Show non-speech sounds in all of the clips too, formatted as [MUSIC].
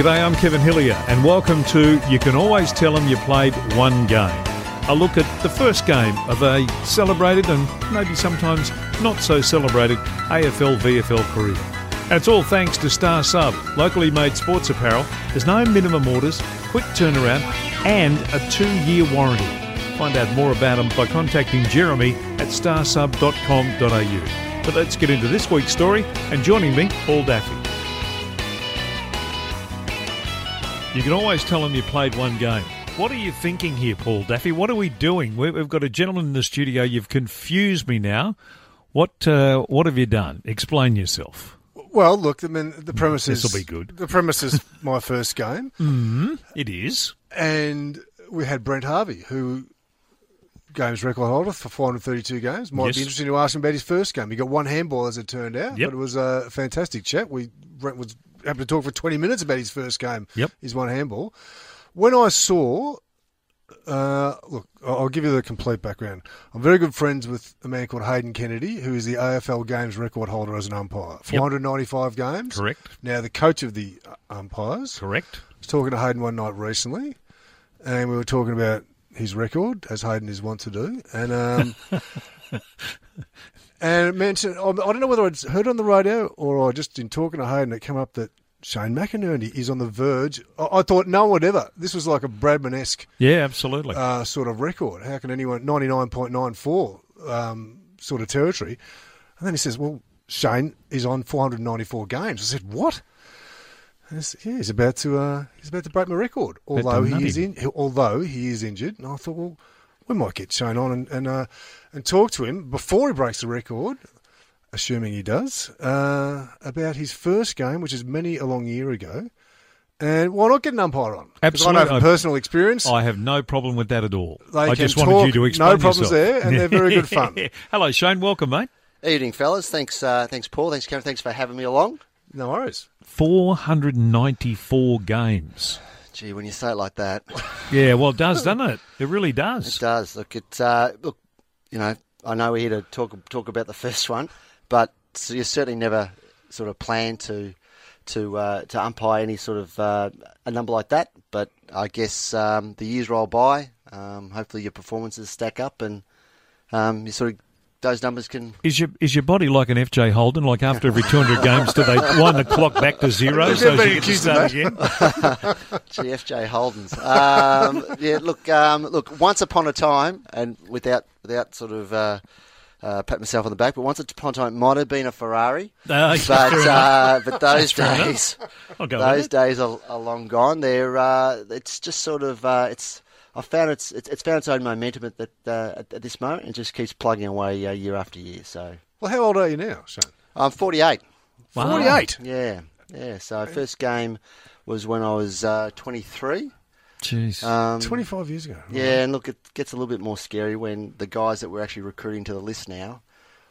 G'day, I'm Kevin Hillier, and welcome to You Can Always Tell Them You Played One Game. A look at the first game of a celebrated and maybe sometimes not so celebrated AFL VFL career. It's all thanks to Star Sub, locally made sports apparel. There's no minimum orders, quick turnaround, and a two year warranty. Find out more about them by contacting Jeremy at starsub.com.au. But let's get into this week's story, and joining me, Paul Daffey. You can always tell them you played one game. What are you thinking here, Paul Daffey? What are we doing? We- We've got a gentleman in the studio. You've confused me now. What uh, What have you done? Explain yourself. Well, look, I mean, the premise is This'll be good. The premise is my first game, [LAUGHS] It is. and we had Brent Harvey, who games record holder for 432 games. Might Yes. be interesting to ask him about his first game. He got one handball, as it turned out, Yep. but it was a fantastic chat. We Brent was happy to talk for 20 minutes about his first game. Yep. his one handball. When I saw. Uh, look, I'll give you the complete background. I'm very good friends with a man called Hayden Kennedy, who is the AFL games record holder as an umpire. 495 games. Correct. Now, the coach of the uh, umpires Correct. I was talking to Hayden one night recently, and we were talking about his record, as Hayden is wont to do, and um, [LAUGHS] and it mentioned I don't know whether I'd heard on the radio or I just in talking to Hayden, it came up that Shane McInerney is on the verge. I, I thought no one ever. This was like a Bradman esque Yeah, absolutely. uh, sort of record. How can anyone ninety nine point nine four um, sort of territory? And then he says, "Well, Shane is on four hundred ninety four games." I said, "What?" I said, yeah, he's about to uh, he's about to break my record. Although he is in, although he is injured, and I thought, well, we might get Shane on and and, uh, and talk to him before he breaks the record, assuming he does, uh, about his first game, which is many a long year ago. And why not get an umpire on? 'Cause I know Absolutely. from personal experience. I have no problem with that at all. They I can just wanted you to explain no problems yourself. there, and they're very good fun. [LAUGHS] Hello, Shane. Welcome, mate. Evening, fellas. Thanks, uh, thanks, Paul. Thanks, Kevin. Thanks for having me along. No worries. 494 games. Gee, when you say it like that, [LAUGHS] Yeah, well, it does, doesn't it? It really does. it does. Look, it. Uh, look, you know, I know we're here to talk talk about the first one, but so you certainly never sort of plan to to uh, to umpire any sort of uh, a number like that. But I guess um, the years roll by. Um, hopefully, your performances stack up, and um, you sort of those numbers can Is your is your body like an FJ Holden? Like after every 200 games, do they wind the clock back to zero so been you get to accused start of again? [LAUGHS] GFJ Holdens. Um, yeah, look, um, look. Once upon a time, and without without sort of uh, uh, pat myself on the back, but once upon a time, it might have been a Ferrari. [LAUGHS] Uh, but uh, but those days, I'll go with those days are, are long gone. They're uh, it's just sort of uh, it's. I found it's, it's it's found its own momentum at that uh, at, at this moment, and just keeps plugging away uh, year after year. So Well, how old are you now, Shane? I'm 48. Wow. 48. Yeah, yeah. So first game was when I was uh, 23. Jeez. Um, 25 years ago. Yeah, and look, it gets a little bit more scary when the guys that we're actually recruiting to the list now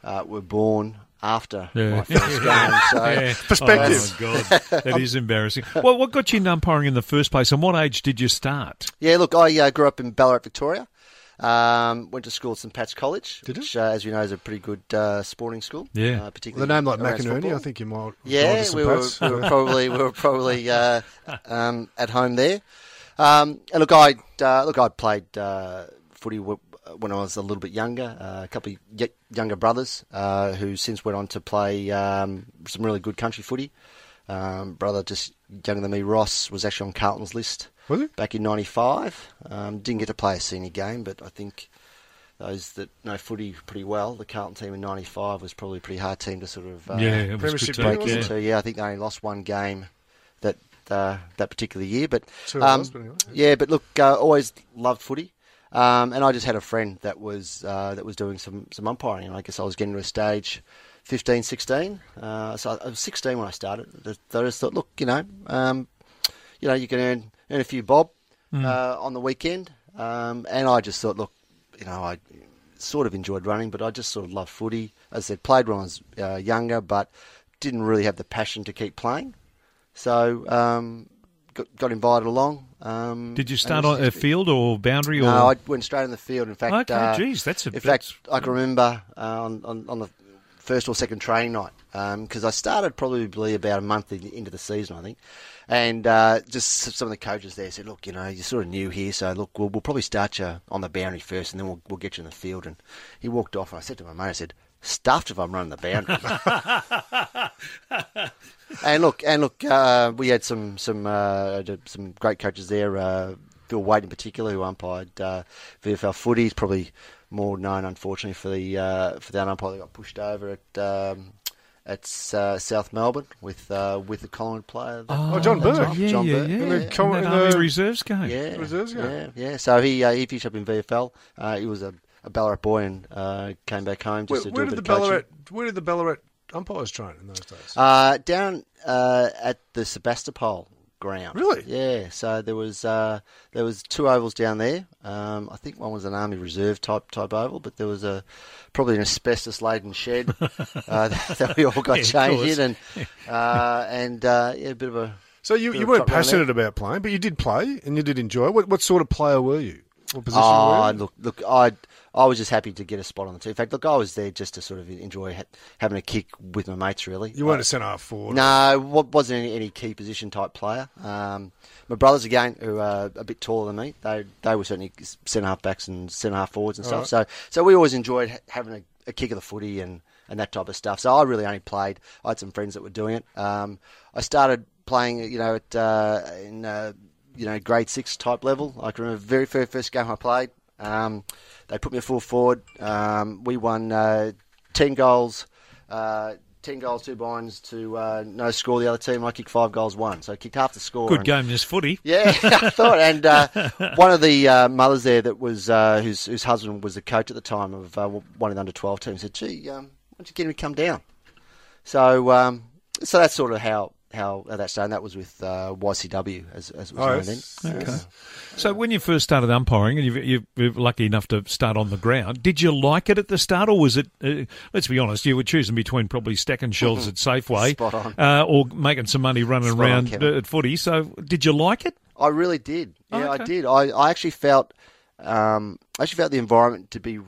uh, were born after Yeah. my first game. [LAUGHS] So Yeah. Perspective. Oh, my God. That is embarrassing. [LAUGHS] Well, what got you into umpiring in the first place, and what age did you start? yeah, look, I uh, grew up in Ballarat, Victoria. Um, went to school at St Pat's College, Did which, uh, as you know, is a pretty good uh, sporting school. Yeah. uh, particularly the name like around McInerney. I think you might. Yeah, we were, we [LAUGHS] were probably we were probably uh, um, at home there. Um, and look, I uh, look, I played uh, footy w- when I was a little bit younger. Uh, a couple of younger brothers uh, who since went on to play um, some really good country footy. Um, brother just younger than me, Ross, was actually on Carlton's list Was he? back in '95. Um, didn't get to play a senior game, but I think those that know footy pretty well, the Carlton team in '95 was probably a pretty hard team to sort of uh, yeah, it was Premiership good team, to break wasn't yeah. into. Yeah, I think they only lost one game that uh, that particular year. But um, us, but anyway, yeah, but look, uh, always loved footy. Um, and I just had a friend that was uh, that was doing some some umpiring, and I guess I was getting to a stage, 15, 16. Uh, so I was 16 when I started. I just thought, look, you know, um, you know, you can earn earn a few bob uh, on the weekend, um, and I just thought, look, you know, I sort of enjoyed running, but I just sort of loved footy. As I said, played when I was uh, younger, but didn't really have the passion to keep playing. So um, got, got invited along. Um, Did you start on a field or boundary? Or No, I went straight in the field. In fact, okay, uh, geez, that's a in that's- fact, I can remember uh, on, on on the first or second training night because I started probably about a month in, into the season, I think. And uh, just some of the coaches there said, "Look, you know, you're sort of new here, so look, we'll, we'll probably start you on the boundary first, and then we'll, we'll get you in the field." And he walked off, and I said to my mate, "I said, stuffed if I'm running the boundary." [LAUGHS] [LAUGHS] and look, and look, uh, we had some some uh, some great coaches there. Uh, Bill Wade in particular, who umpired uh, VFL footy, He's probably more known, unfortunately, for the uh, for the umpire that got pushed over at. Um, at uh, South Melbourne with uh, with the Collingwood player. Oh, Oh, John Burke. Yeah, John yeah, Burke. yeah. In the In Col- that in the- Reserves game. Yeah, Reserves, yeah. yeah, yeah. So he uh, he finished up in VFL. Uh, he was a, a Ballarat boy and uh, came back home Where, just to where do a did bit the of coaching. Ballarat Where did the Ballarat umpires train in those days? Uh, down uh, at the Sebastopol ground. Really? Yeah. So there was uh, there was two ovals down there. Um, I think one was an Army Reserve type type oval, but there was a probably an asbestos laden shed uh, [LAUGHS] that, that we all got Yeah, changed in, and uh, and uh, yeah, a bit of a so you, you weren't passionate about playing, but you did play and you did enjoy it. What, what sort of player were you? What position Oh, were you? look, look, I I was just happy to get a spot on the team. In fact, look, I was there just to sort of enjoy ha- having a kick with my mates. Really, You weren't a centre half forward. No, wa- wasn't any, any key position type player. Um, my brothers again, who are a bit taller than me, they they were certainly centre half backs and centre half forwards and stuff. So so we always enjoyed ha- having a, a kick of the footy and, and that type of stuff. So I really only played. I had some friends that were doing it. Um, I started playing, you know, at uh, in uh, you know grade six type level. I can remember the very very first game I played. Um, they put me a full forward. Um, we won uh, ten goals. Uh, 10 goals, two binds to uh, no score the other team. I kicked five goals, one. So I kicked half the score. Good and- game, this footy. [LAUGHS] Yeah, [LAUGHS] I thought. And uh, [LAUGHS] one of the uh, mothers there that was, uh, whose, whose husband was the coach at the time of uh, one of the under 12 teams said, gee, um, why don't you get him to come down? So um, so that's sort of how, how, how that started. That was with uh, YCW, as, as it was Oh, known then. Okay. So when you first started umpiring, and you, you, you were lucky enough to start on the ground, did you like it at the start, or was it? Uh, let's be honest, you were choosing between probably stacking shells at Safeway, [LAUGHS] Spot on. Uh, or making some money running Spot around Kevin. uh, at footy. So did you like it? I really did. Yeah, Oh, okay. I did. I, I actually felt um, I actually felt the environment to be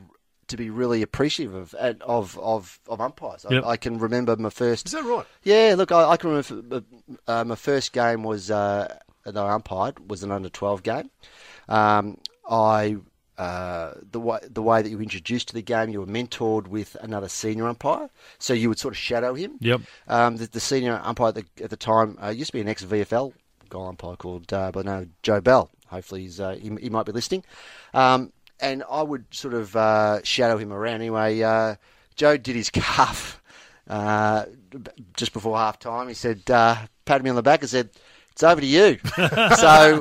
to be really appreciative of of of, of umpires. Yep. I, I can remember my first. Is that right? Yeah, look, I, I can remember uh, my first game was uh, that I umpired was an under twelve game. Um, I uh, the way the way that you were introduced to the game, you were mentored with another senior umpire, so you would sort of shadow him. Yep. Um, the, the senior umpire at the, at the time uh, used to be an ex VFL goal umpire called uh, by the name Joe Bell. Hopefully, he's uh, he, he might be listening. Um, and I would sort of uh, shadow him around. Anyway, uh, Joe did his [LAUGHS] calf uh, just before half time. He said, uh, patted me on the back and said, "It's over to you." [LAUGHS] so,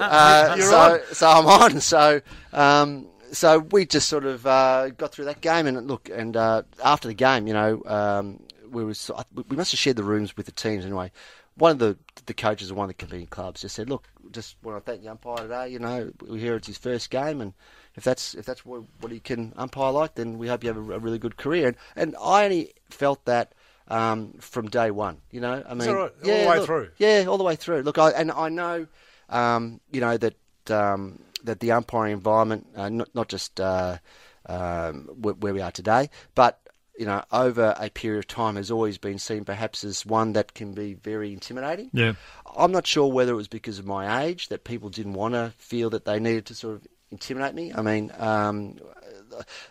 uh, so, so I'm on. So, um, so we just sort of uh, got through that game, and look, and uh, after the game, you know, um, we was we must have shared the rooms with the teams anyway. One of the the coaches of one of the competing clubs just said, "Look, just want to thank the umpire today. You know, we hear it's his first game, and if that's if that's what, what he can umpire like, then we hope you have a, a really good career." And, and I only felt that um, from day one. You know, I mean, that right? All the yeah, way look, through? yeah, all the way through. Look, I, and I know, um, you know that um, that the umpiring environment, uh, not not just uh, um, where, where we are today, but you know, over a period of time, has always been seen perhaps as one that can be very intimidating. Yeah. I'm not sure whether it was because of my age that people didn't want to feel that they needed to sort of intimidate me. I mean, um,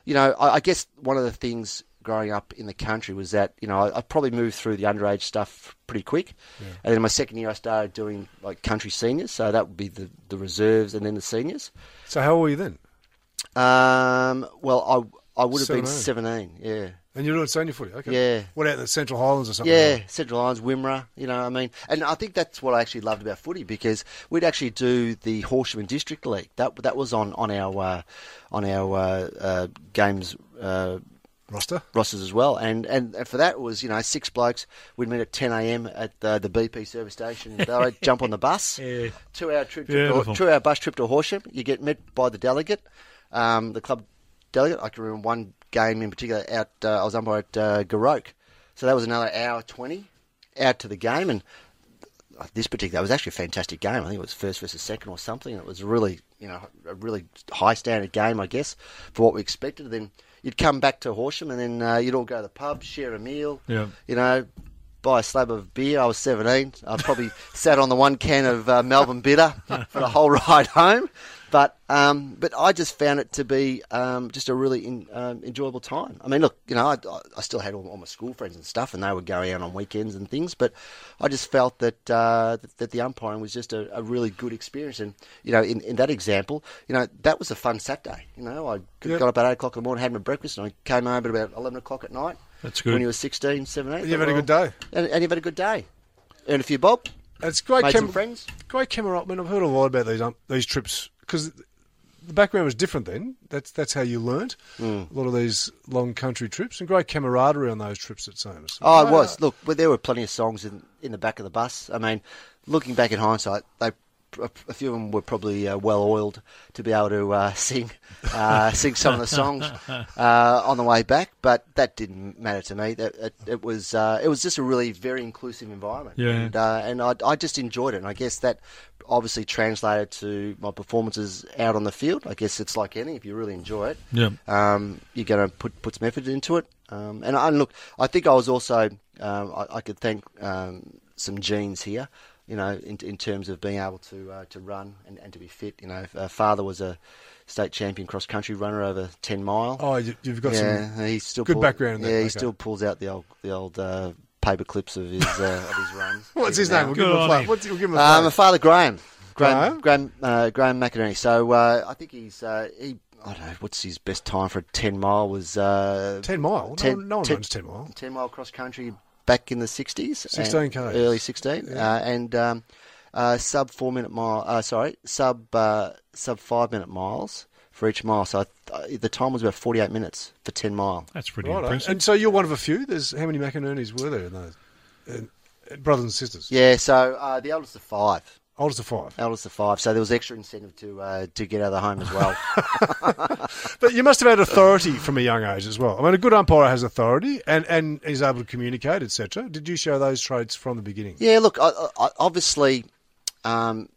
you know, I, I guess one of the things growing up in the country was that you know I, I probably moved through the underage stuff pretty quick, and then in my second year I started doing like country seniors, so that would be the the reserves and then the seniors. So how old were you then? Um, well, I I would have been seventeen, yeah. And you're doing senior footy, okay? Yeah. What out in the Central Highlands or something? Yeah, Central Highlands, Wimmera, you know, I mean, and I think that's what I actually loved about footy because we'd actually do the Horsham and District League. That that was on on our uh, on our uh, uh, games uh, Roster. rosters as well, and, and for that it was you know six blokes. We'd meet at ten a.m. at uh, the BP service station. They'd [LAUGHS] jump on the bus, Yeah. two hour trip, trip to, two hour bus trip to Horsham. You get met by the delegate, um, the club delegate. I can remember one game in particular. Out, uh, I was umpire at uh, Goroke, so that was another hour twenty out to the game, and this particular it was actually a fantastic game. I think it was first versus second or something. It was really you know a really high standard game, I guess, for what we expected. Then you'd come back to Horsham, and then uh, you'd all go to the pub, share a meal. Yeah. You know, buy a slab of beer. I was 17. I probably [LAUGHS] sat on the one can of uh, Melbourne Bitter [LAUGHS] for the whole ride home. But um, but I just found it to be um, just a really in, um, enjoyable time. I mean, look, you know, I, I still had all, all, my school friends and stuff, and they were going out on weekends and things. But I just felt that uh, that, that, the umpiring was just a, a, really good experience. And you know, in, in that example, you know, that was a fun Saturday. You know, I yep. got up at eight o'clock in the morning, had my breakfast, and I came home at about eleven o'clock at night. That's good. When you were 16, 17. And you've had a good day. And, and you've had a good day. Earned a few bob. It's great. Made some friends. Great camera. I mean, I've heard a lot about these um, these trips because the background was different then. That's that's how you learnt mm. a lot of these long country trips and great camaraderie on those trips. It seems. Oh, it was. Look, but there were plenty of songs in in the back of the bus. I mean, looking back in hindsight, they a few of them were probably uh, well oiled to be able to uh, [LAUGHS] sing uh, sing some of the songs uh, on the way back, but that didn't matter to me. That it, it was uh, it was just a really very inclusive environment, yeah. and, uh, and I, I just enjoyed it. And I guess that obviously translated to my performances out on the field. I guess it's like any if you really enjoy it, yeah. um, you're going to put put some effort into it. Um, and, and look, I think I was also um, I, I, could thank um, some genes here you know, in, in terms of being able to uh, to run and, and to be fit. You know, uh, father was a state champion cross country runner over ten mile. Oh, you've got yeah, some he's still good pull, background. Yeah, there. he okay. still pulls out the old the old uh, paper clips of his uh, of his [LAUGHS] runs. What's his name? We'll give, him a play. What's, we'll give him a uh, my father Graham. Graham, Graham, uh, Graham McInerney. So uh, I think he's uh, he. I don't know what's his best time for a ten mile was. Uh, ten mile. 10, no, no one ten, runs ten mile. Ten mile cross country back in the sixties. Sixteen k. Early sixteen, yeah. uh, and um, uh, sub four minute mile. Uh, sorry, sub uh, sub five minute miles for each mile. So th- the time was about forty eight minutes for ten mile. That's pretty Righto. impressive. And so you're one of a few. There's how many McInerney's were there in those? Uh, brothers and sisters. Yeah. So uh, the eldest of five. Oldest of five. Eldest of five. So there was extra incentive to uh, to get out of the home as well. [LAUGHS] [LAUGHS] but you must have had authority from a young age as well. I mean, a good umpire has authority and, and is able to communicate, etc. Did you show those traits from the beginning? Yeah. Look, I, I, obviously, um,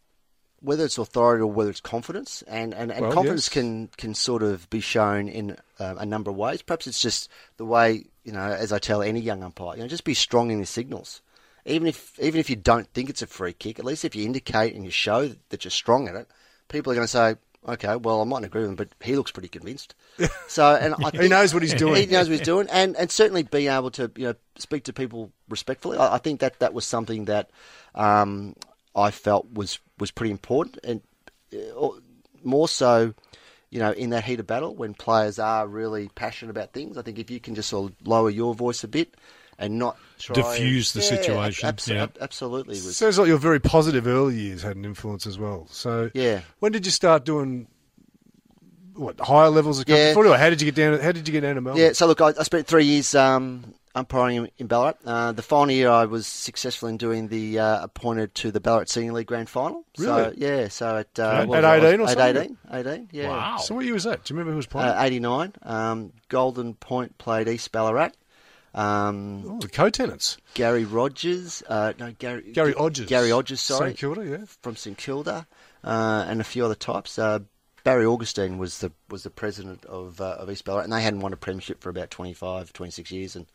whether it's authority or whether it's confidence, and, and, and well, confidence yes. can can sort of be shown in uh, a number of ways. Perhaps it's just the way you know, as I tell any young umpire, you know, just be strong in your signals. Even if even if you don't think it's a free kick, at least if you indicate and you show that you're strong at it, people are going to say, "Okay, well, I mightn't agree with him, but he looks pretty convinced." [LAUGHS] So, and I he knows what he's doing. He knows what he's doing, and and certainly being able to you know speak to people respectfully. I, I think that that was something that um, I felt was was pretty important, and uh, more so. You know, in that heat of battle, when players are really passionate about things, I think if you can just sort of lower your voice a bit, and not try diffuse and, the yeah, situation. Abso- yeah. absolutely. Was, Sounds like your very positive early years had an influence as well. So, yeah. When did you start doing what higher levels of Yeah. footy? Or how did you get down? How did you get down to Melbourne? Yeah. So look, I, I spent three years um, umpiring in, in Ballarat. Uh, the final year, I was successful in doing the uh, appointed to the Ballarat Senior League Grand Final. Really? So yeah. So at uh, At- what at was it? 18 or at 18, 18, Yeah. Wow. So what year was that? Do you remember who was playing? Uh, 89. Um, Golden Point played East Ballarat. Um, oh, the co-tenants. Gary Rogers, uh, no Gary Gary Odgers. Gary Odgers, sorry, St Kilda, yeah. from St Kilda, uh, and a few other types. Uh, Barry Augustine was the was the president of uh, of East Ballarat, and they hadn't won a premiership for about 25, 26 years, and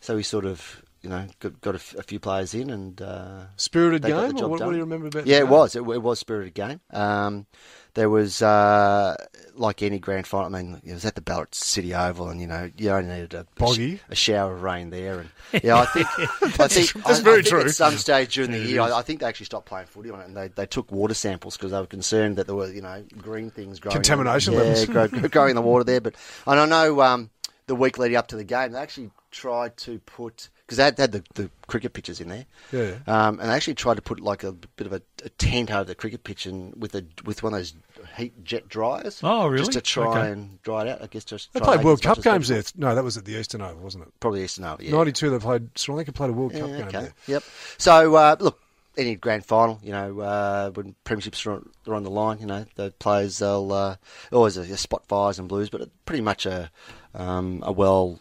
so he sort of you know got, got a, f- a few players in, and uh, Spirited they got the game. Or what, what do you remember about? yeah, it was. It, it was spirited game. Um, there was uh, like any grand final. I mean, it was at the Ballarat City Oval, and you know you only needed a, Boggy. a shower of rain there. And yeah, I think [LAUGHS] I think that's I, very I think true. At some stage during the Yeah, year. I, I think they actually stopped playing footy on it, and they, they took water samples because they were concerned that there were you know green things growing. Contamination yeah, levels. grow, growing in the [LAUGHS] water there. But and I know um, the week leading up to the game, they actually tried to put because they had, had the, the cricket pitches in there. Yeah. Um, and they actually tried to put like a bit of a, a tent over the cricket pitch and with a with one of those heat jet dryers. Oh, really? Just to try Okay. and dry it out. I guess just They try played World Cup games there. No, that was at the Eastern Oval, wasn't it? Probably Eastern Oval. Yeah. Ninety-two. They played. Sri Lanka played a World Cup Yeah, game okay. there. Yep. So uh, look, any grand final, you know, uh, when premierships are on, are on the line, you know, the players they'll uh, always a, a spot fires and blues, but pretty much a um, a well.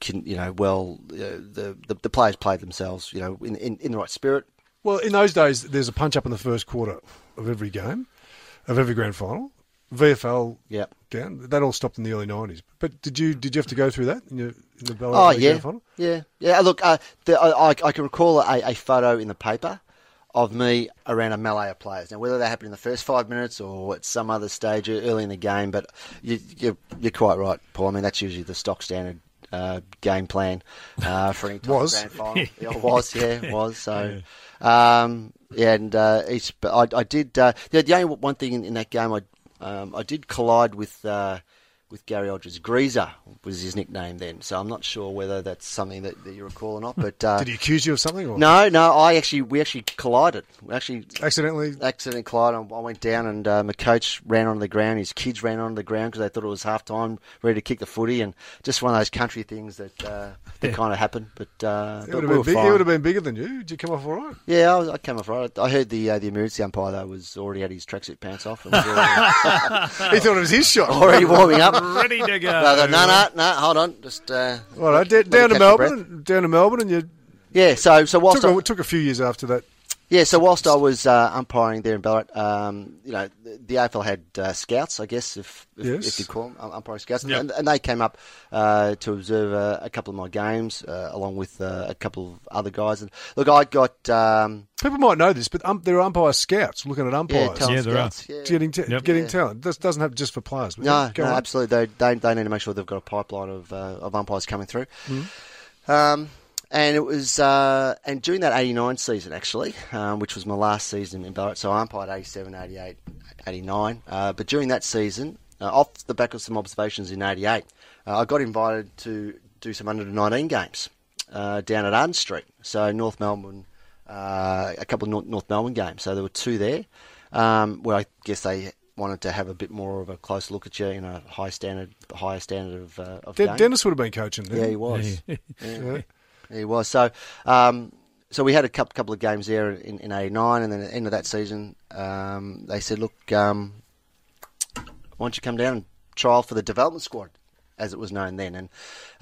Can, you know, well, uh, the, the the players played themselves, you know, in, in, in the right spirit. Well, in those days, there's a punch up in the first quarter of every game, of every grand final. VFL yeah, down. That all stopped in the early nineties. But did you did you have to go through that in, your, in the Ballarat Oh yeah, Grand final? yeah, yeah. Look, uh, the, I, I I can recall a, a photo in the paper of me around a melee of players. Now, whether that happened in the first five minutes or at some other stage early in the game, but you, you, you're quite right, Paul. I mean, that's usually the stock standard uh, game plan uh, for any Was. grand final. [LAUGHS] Yeah, it was, yeah, it was. So, um, yeah, and uh, I, I did. Uh, the, the only one thing in, in that game, I um, I did collide with. With Gary Aldridge. Greaser was his nickname then, so I'm not sure whether that's something that, that you recall or not. But uh, Did he accuse you of something? Or no, no, I actually we actually collided. We actually accidentally? accidentally collided. I went down and uh, my coach ran onto the ground. His kids ran onto the ground because they thought it was half time, ready to kick the footy, and just one of those country things that uh, that kind of happened. But, uh, It but would, we have been big, it would have been bigger than you. Did you come off all right? Yeah, I, was, I came off right. I heard the uh, the emergency umpire though was already had his tracksuit pants off and was [LAUGHS] already, He thought it was his shot. already warming up. Ready to go. No, I thought, no, no, no, hold on, just uh, All right, let da- me down to catch my breath. Melbourne, down to Melbourne, and you Yeah, so so whilst took I, a, took a few years after that. Yeah, so whilst I was uh, umpiring there in Ballarat, um, you know, the, the AFL had uh, scouts, I guess, if if, Yes. if you call them um, umpiring scouts, Yep. and, and they came up uh, to observe uh, a couple of my games uh, along with uh, a couple of other guys. And look, I got um, People might know this, but um, there are umpire scouts looking at yeah, umpires, talent Yeah, there are. Yeah. getting ta- Yep. getting Yeah. talent. This doesn't have just for players. but No, go no, absolutely. They, they they need to make sure they've got a pipeline of uh, of umpires coming through. Mm-hmm. Um, and it was uh, and during that '89 season actually, um, which was my last season in Ballarat, so I umpired '87, '88, '89. Uh, but during that season, uh, off the back of some observations in '88, uh, I got invited to do some under 19 games uh, down at Arden Street, so North Melbourne. Uh, a couple of North, North Melbourne games, so there were two there, um, where I guess they wanted to have a bit more of a close look at you in a high standard, higher standard of, uh, of De- game. Dennis would have been coaching. Yeah, he was. [LAUGHS] Yeah. Yeah, he was. So, um, so we had a couple, couple of games there in, in '89, and then at the end of that season, um, they said, "Look, um, why don't you come down and trial for the development squad?" As it was known then, and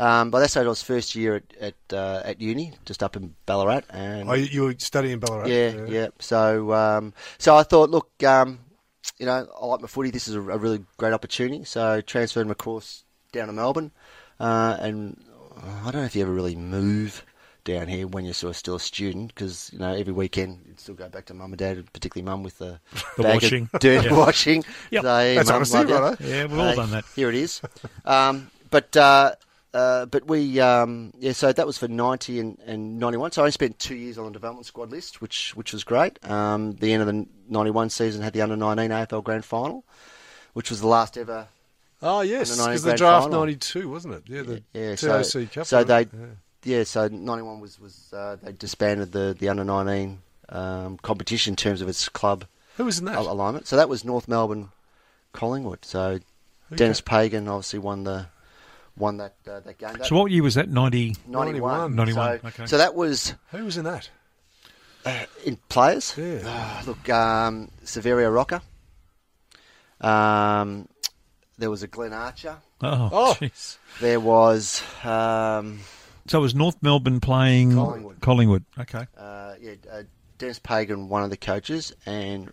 um, by that stage I was first year at at, uh, at uni, just up in Ballarat, and Oh, you, were studying in Ballarat. yeah, yeah. So, um, so I thought, look, um, you know, I like my footy. This is a, a really great opportunity. So, transferred my course down to Melbourne, uh, and I don't know if you ever really move down here when you're sort of still a student because you know every weekend you'd still go back to mum and dad, particularly mum with the, [LAUGHS] The bag of washing. [LAUGHS] dirt Yeah. washing. [LAUGHS] Yep. Say, That's "Mum, honesty, love ya." righto. Yeah, we've all done that. Here it is. um, but uh, uh, but we um, yeah, so that was for ninety and, and ninety one. So I only spent two years on the development squad list, which which was great. Um, the end of the ninety one season had the under nineteen AFL Grand Final, which was the last ever. Oh yes, And the 90 because the draft final. '92 wasn't it? Yeah, the Yeah, TAC so Cup. so they? Yeah. yeah, so ninety one was was uh, they disbanded the the under nineteen um, competition in terms of its club Who was in that? alignment. So that was North Melbourne, Collingwood. So Dennis Pagan obviously won the won that uh, that game. That- So what year was that? 90. 91. 91, So, okay. so that was Who was in that? Uh, in players. Yeah. Ah, look, um, Saverio Rocca. Um, there was a Glenn Archer. Oh, Oh. jeez. There was um, So it was North Melbourne playing Collingwood. Collingwood. Okay. uh, yeah, uh, Dennis Pagan, one of the coaches, and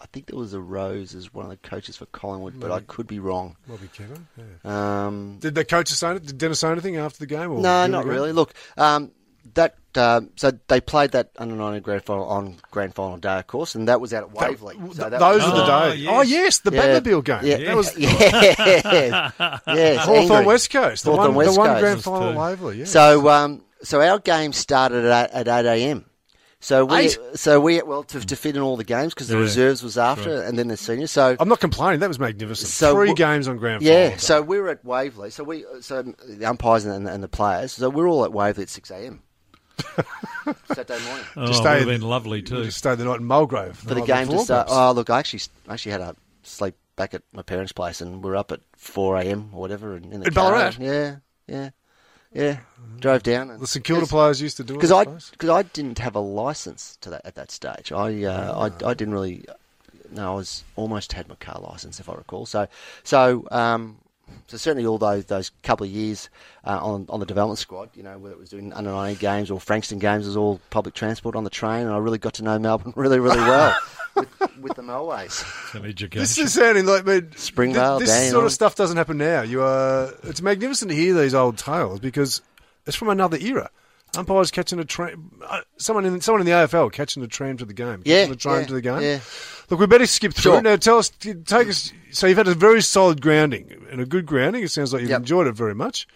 I think there was a Rose as one of the coaches for Collingwood, but I could be wrong. Bobby Kevin. Yeah. Um, Did the coaches say it? Did Dennis say anything after the game? Or no, not really. Look, um, that um, so they played that under 19 grand final on grand final day, of course, and that was out at Waverley. th- So that those was, are the Oh, days. yes. Oh yes, the Yeah. Batmobile game. Yeah, That was [LAUGHS] yeah, [LAUGHS] yes, Hawthorn angry. West Coast. The Hawthorn one, West the one Coast. grand final two. Waverley. Yeah. So, um, so our game started at at eight a.m. So we, Eight? so we, well, to, to fit in all the games because the Yeah, reserves was after, and then the seniors. So, I'm not complaining. That was magnificent. So Three w- games on grand Final. yeah. final. So we were at Waverley. So we, so the umpires and, and the players. So we're all at Waverley at six a.m. Saturday morning Oh, Just would have stay- been lovely We too. just stayed the night in Mulgrave for the night game to start. Oh, look, I actually, actually had a sleep back at my parents' place, and we are up at four a.m. or whatever, and in the In car. Ballarat? Yeah, yeah, yeah. Drove down. And the St Kilda players used to do it. because I suppose. because I didn't have a license to that at that stage. I uh, I, I didn't really. No, I was almost had my car license if I recall. So so um, so certainly all those those couple of years uh, on on the development squad, you know, whether it was doing under 19 games or Frankston games, was all public transport on the train, and I really got to know Melbourne [LAUGHS] really really well [LAUGHS] with, with the Melways. It's an. This is sounding like man, Springvale, This, this Dandenong. sort of stuff doesn't happen now. You are. It's magnificent to hear these old tales because it's from another era. Umpires catching a tram. Uh, someone in someone in the AFL catching a tram to the game. Yeah, catching the train yeah, to the game. yeah. Look, we better skip through Sure. it now. Tell us, take us. So you've had a very solid grounding and a good grounding. It sounds like you've Yep. enjoyed it very much.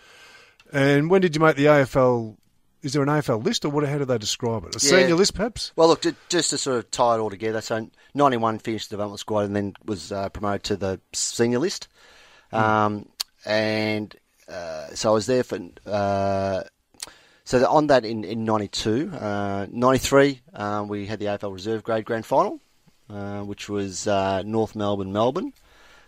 And when did you make the AFL? Is there an AFL list, or what? How do they describe it? A Yeah. senior list, perhaps? Well, look, ju- just to sort of tie it all together. So, 91 finished the development squad and then was uh, promoted to the senior list. Um, and uh, so I was there for. Uh, so on that in, in 92, uh, 93, um, we had the AFL Reserve Grade Grand Final, uh, which was uh, North Melbourne, Melbourne,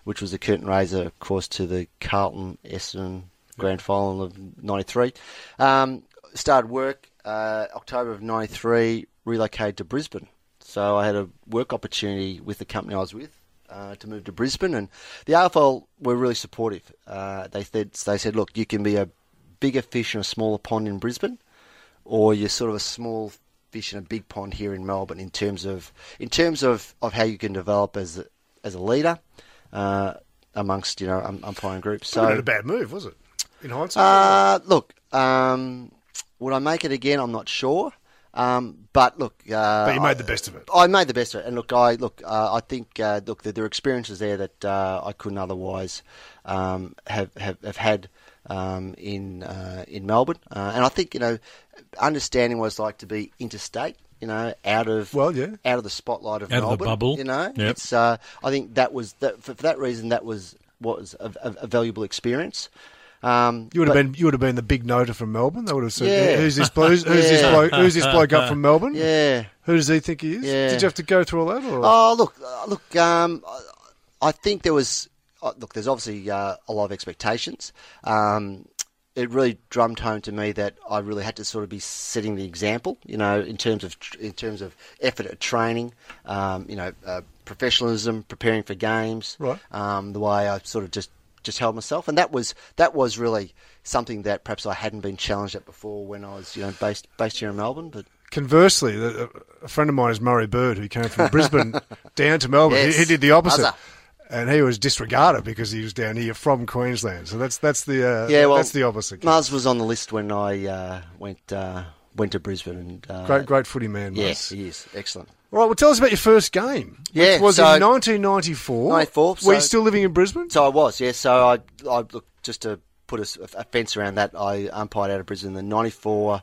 which was a curtain raiser, of course, to the Carlton Essendon Grand Final of 93. Um, started work uh, October of 93, relocated to Brisbane. So I had a work opportunity with the company I was with uh, to move to Brisbane, and the AFL were really supportive. Uh, they said they said, look, you can be a bigger fish in a smaller pond in Brisbane, or you're sort of a small fish in a big pond here in Melbourne in terms of in terms of, of how you can develop as a, as a leader uh, amongst you know um, umpiring groups. So, not a bad move, was it? In hindsight, uh, look, um, would I make it again? I'm not sure. Um, but look, uh, but you made the best of it. I made the best of it, and look, I look, uh, I think, uh, look, there there are experiences there that uh, I couldn't otherwise um, have, have have had um, in uh, in Melbourne, uh, and I think you know, understanding what it's like to be interstate, you know, out of Well, yeah. out of the spotlight of Out of the bubble. you know, Yep. it's. Uh, I think that was that for, for that reason that was was a, a, a valuable experience. Um, You would have but- been you would have been the big noter from Melbourne. They would have said, Yeah. "Who's this bloke? Who's, who's this [LAUGHS] bloke? Who's this bloke up from [LAUGHS] Melbourne? yeah. Who does he think he is? Yeah. Did you have to go through all that? Or? Oh, look, uh, look. Um, I- I think there was. Uh, look, there's obviously uh, a lot of expectations. Um, it really drummed home to me that I really had to sort of be setting the example, you know, in terms of in terms of effort at training, um, you know, uh, professionalism, preparing for games, Right. um, the way I sort of just just held myself, and that was that was really something that perhaps I hadn't been challenged at before when I was, you know, based based here in Melbourne, but. Conversely, a friend of mine is Murray Bird, who came from Brisbane [LAUGHS] down to Melbourne. Yes. He, he did the opposite. Buzzer. And he was disregarded because he was down here from Queensland. So that's that's the uh, Yeah, well, that's the opposite. Muzz was on the list when I uh, went uh, went to Brisbane. And, uh, great great footy man. Yeah, he is excellent. All right, well, tell us about your first game. Yeah, was so- in 1994. 94, Were you still living in Brisbane? So I was, yeah. So I, I look just to put a fence around that. I umpired out of Brisbane in the 94,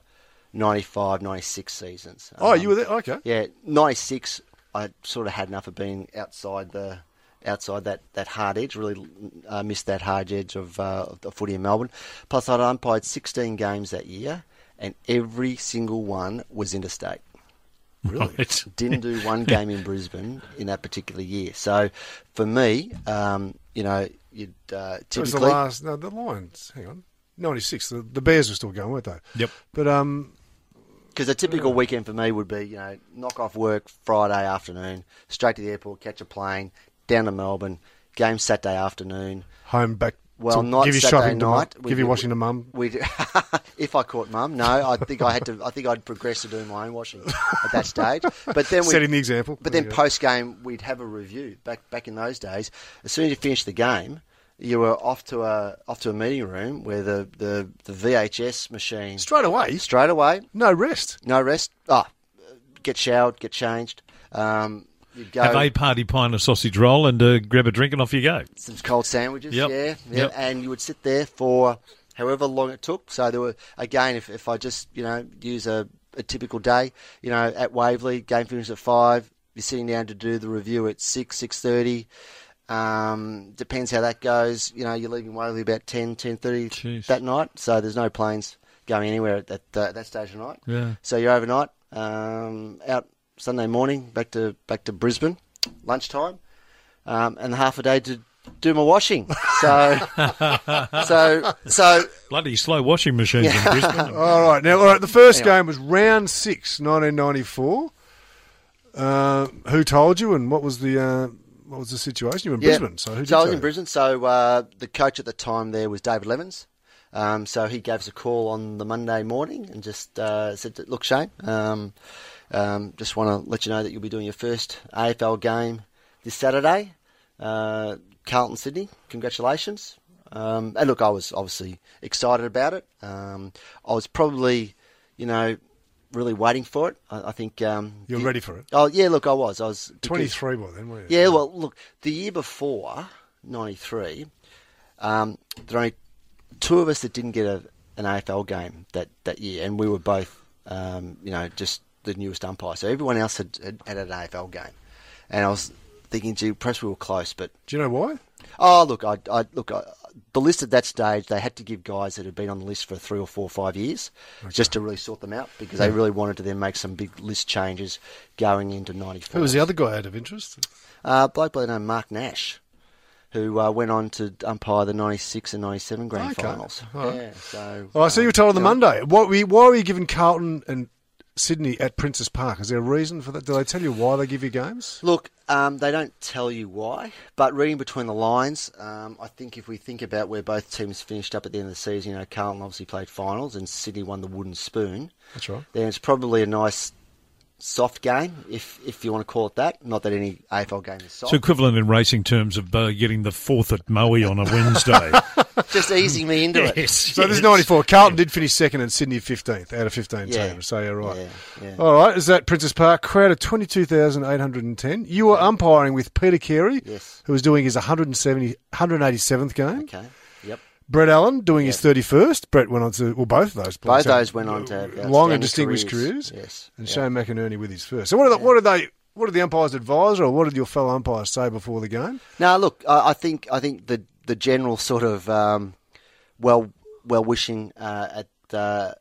95, 96 seasons. oh, Um, you were there. Okay. Yeah, 96. I sort of had enough of being outside the outside that, that hard edge. Really uh, missed that hard edge of, uh, of the footy in Melbourne. Plus, I'd umpired 16 games that year, and every single one was interstate. Really? [LAUGHS] Right. didn't do one [LAUGHS] game in Brisbane in that particular year. So for me, um, you know, you'd uh, It was the last. No, the Lions. Hang on. 96. The, the Bears were still going, weren't they? Yep. But um, because a typical weekend for me would be you know knock off work Friday afternoon, straight to the airport, catch a plane down to Melbourne, game Saturday afternoon. home back. Well, to not give you Saturday shopping to mum, night. We- give you washing to mum. We [LAUGHS] if I caught mum, no, I think I had to. I think I'd progress to doing my own washing at that stage. But then we Setting the example. But There then post game, we'd have a review. Back back in those days, as soon as you finished the game, you were off to a off to a meeting room where the, the, the VHS machine straight away, straight away, no rest. no rest. Ah, get showered, get changed. Um, you'd go Have a party pie and a sausage roll and uh, grab a drink and off you go. some cold sandwiches, Yep. yeah, yeah, Yep. and you would sit there for however long it took. So there were again, if if I just you know use a, a typical day, you know, at Waverley, game finishes at five. You're sitting down to do the review at six, six thirty. Um, depends how that goes. You know, you're leaving Waverley about 10, 10.30 Jeez. that night. So there's no planes going anywhere at that uh, that stage of night. Yeah. So you're overnight, um, out Sunday morning, back to back to Brisbane, lunchtime, um, and half a day to do my washing. [LAUGHS] So, so, so Bloody slow washing machines in Brisbane. [LAUGHS] All right, now, all right. The first Anyway. game was round six, 1994. Uh, who told you, and what was the uh, what was the situation? You were in Brisbane, so who did so I was in you? Brisbane. So uh, the coach at the time there was David Levens. Um, so he gave us a call on the Monday morning and just uh, said, that, "Look, Shane, um, um, just want to let you know that you'll be doing your first AFL game this Saturday. Uh, Carlton Sydney, congratulations. Um, and look, I was obviously excited about it. Um, I was probably, you know, really waiting for it. I, I think um, You're the- ready for it. Oh yeah, look, I was. I was because- 23 by then, weren't you? yeah, well, look, the year before, 93, um, there were only two of us that didn't get a, an AFL game that, that year, and we were both, um, you know, just the newest umpire. So everyone else had, had, had an AFL game. And I was thinking, gee, perhaps we were close, but Do you know why? Oh, look, I, I look. I, the list at that stage, they had to give guys that had been on the list for three or four or five years, just to really sort them out, because they really wanted to then make some big list changes going into '94. Who was the other guy out of interest? Uh, bloke by the name Mark Nash, who uh, went on to umpire the '96 and '97 grand Okay. finals. All right. Yeah, so. Oh, I see uh, you were told on the Monday. Why were, you, why were you giving Carlton and Sydney at Princes Park? Is there a reason for that? Do they tell you why they give you games? Look, um, they don't tell you why, but reading between the lines, um, I think if we think about where both teams finished up at the end of the season, you know, Carlton obviously played finals and Sydney won the wooden spoon. That's right. then it's probably a nice soft game, if if you want to call it that. Not that any AFL game is soft. It's equivalent in racing terms of uh, getting the fourth at Moe on a Wednesday. [LAUGHS] Just easing me into it. So this yes. is 94. Carlton did finish second and Sydney 15th out of 15 Yeah. teams. So you're right. Yeah, yeah. All right. Is that Princes Park? Crowd of 22,810. You were umpiring with Peter Carey, Yes. who was doing his 170, 187th game. Okay. Yep. Brett Allen doing his 31st. Brett went on to, well, both of those. Players. Both those went on to long and distinguished careers. Yes. And Yeah. Shane McInerney with his first. So what, are the, what did they? What did the umpires advise, or what did your fellow umpires say before the game? Now, look, I, I think I think the the general sort of um, well well wishing uh, at uh,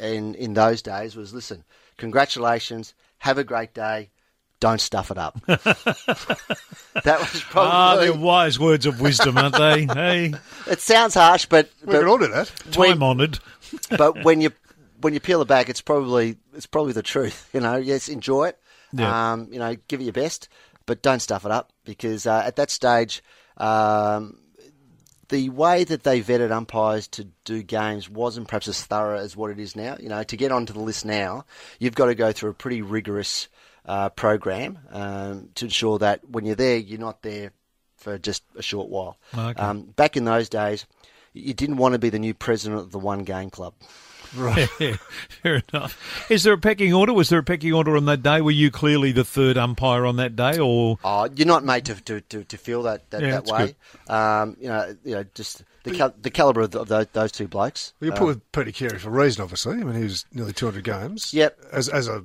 in in those days was listen, congratulations, have a great day, don't stuff it up. [LAUGHS] [LAUGHS] that was Ah, probably. they're wise words of wisdom, aren't they? [LAUGHS] Hey, it sounds harsh, but We can all do that. time honoured. but when you when you peel it back, it's probably it's probably the truth. You know, yes, enjoy it. Yeah. Um, you know, give it your best, but don't stuff it up because uh, at that stage, um, the way that they vetted umpires to do games wasn't perhaps as thorough as what it is now. You know, to get onto the list now, you've got to go through a pretty rigorous uh, program um, to ensure that when you're there, you're not there for just a short while. Okay. Um, back in those days, you didn't want to be the new president of the one game club. Right. Yeah, [LAUGHS] fair enough. Is there a pecking order? Was there a pecking order on that day? Were you clearly the third umpire on that day, or Oh, you're not made to to, to, to feel that that, Yeah, that way. Um, you know, you know, just the cal- the caliber of, the, of those, those two blokes. Well, you put with Peter Carey for a reason, obviously. I mean, he was nearly 200 games. Yep. As, as a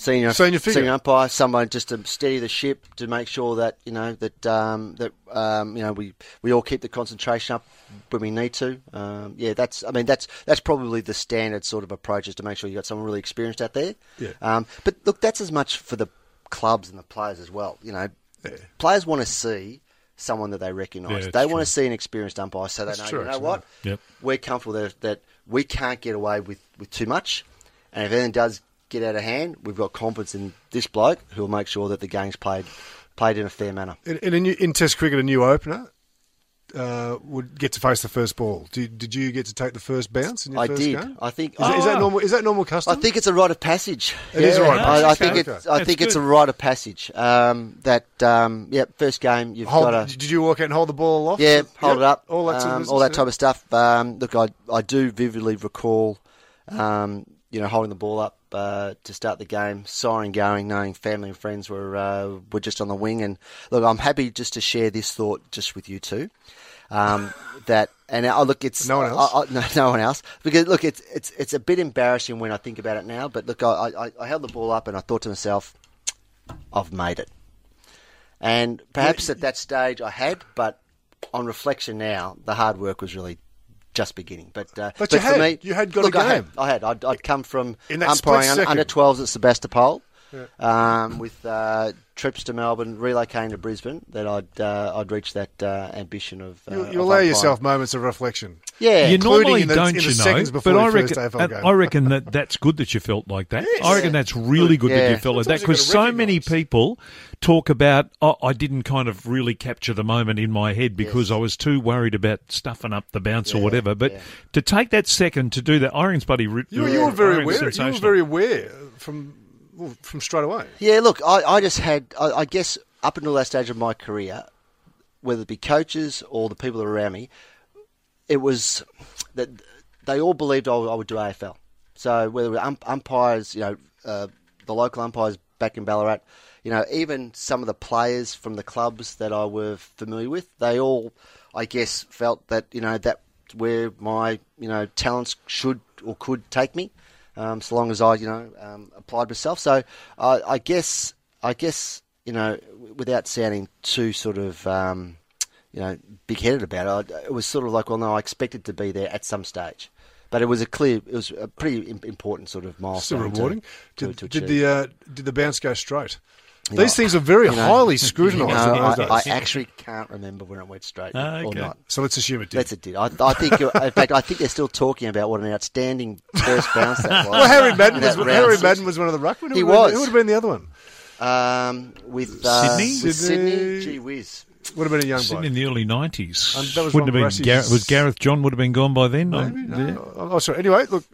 senior Senior figure. umpire, someone just to steady the ship to make sure that you know that um, that um, you know we, we all keep the concentration up when we need to. Um, yeah, that's I mean that's that's probably the standard sort of approach is to make sure you got someone really experienced out there. Yeah. Um, but look, that's as much for the clubs and the players as well. You know, Yeah. players want to see someone that they recognise. Yeah, they it's want to see an experienced umpire so they That's know true, you know what Yep. we're comfortable that, that we can't get away with, with too much. And if anything does get out of hand, we've got confidence in this bloke who will make sure that the game's played played in a fair manner. in, in, a new, in Test cricket, a new opener uh, would get to face the first ball. Did, did you get to take the first bounce in your I first did. game? I think. Is, that- is that Oh. normal? Is that normal custom? I think it's a rite of passage. It is a rite of I, I passage, think okay. it's. I That's think it's a good. rite of passage. Um, that. Um, yeah. First game, you've Hold, got to. Did you walk out and hold the ball aloft? Yeah, hold Yep. it up. All that, sort of um, business, all that yeah. type of stuff. Um, look, I I do vividly recall, um, you know, holding the ball up uh, to start the game, siren going, knowing family and friends were uh, were just on the wing. And look, I'm happy just to share this thought just with you two. Um, [LAUGHS] that and oh, look, it's No one else? I, I, no, no one else because look, it's it's it's a bit embarrassing when I think about it now. But look, I, I, I held the ball up and I thought to myself, I've made it. And perhaps at that stage I had, but on reflection now, the hard work was really just beginning. But uh, But you for had- me, you had got a look, I had, game. I had. I'd, I'd come from umpiring under, under 12s at Sebastopol. Um, with uh, trips to Melbourne, relocating to Brisbane, that I'd uh, I'd reach that uh, ambition of. Uh, You, of allow umpiring. yourself moments of reflection. yeah, you including normally in the- don't, in the you know? But I reckon, game. I reckon that that's good that you felt like that. I reckon that's really good that Yeah. you felt like that because so many people talk about. Oh, I didn't kind of really capture the moment in my head because Yes. I was too worried about stuffing up the bounce or whatever. But yeah. to take that second to do that, Iron's buddy. You, were- you were very aware. You were very aware from well, from straight away. Yeah, look, I, I just had, I, I guess up until that stage of my career, whether it be coaches or the people around me, it was that they all believed I would, do AFL. So whether umpires, you know, uh, the local umpires back in Ballarat, you know, even some of the players from the clubs that I were familiar with, they all, I guess, felt that you know that where my you know talents should or could take me, um, so long as I you know um, applied myself. So I I guess I guess you know without sounding too sort of um, you know big headed about it, I, it was sort of like well no I expected to be there at some stage. But it was a clear, it was a pretty important sort of milestone. to- rewarding. To, Did, to did the uh, did the bounce go straight? You These things are very you know, highly [LAUGHS] scrutinised No, in those I, I actually can't remember when it went straight Ah, or not. so let's assume it did. That's it. Did I, I think? In fact, I think they're still talking about what an outstanding first bounce that was. well, Harry Madden was Harry round Madden was one of the ruckmen. Who He would have been- was. Who would have been the other one? Um, with uh, Sydney? with Sydney. Sydney, gee whiz. Would have been a young Sitting bloke. in the early nineties. Um, that was Wouldn't have been Brassey's- Gareth, was Gareth John would have been gone by then. Maybe. No. yeah. Oh, oh, sorry. Anyway, look,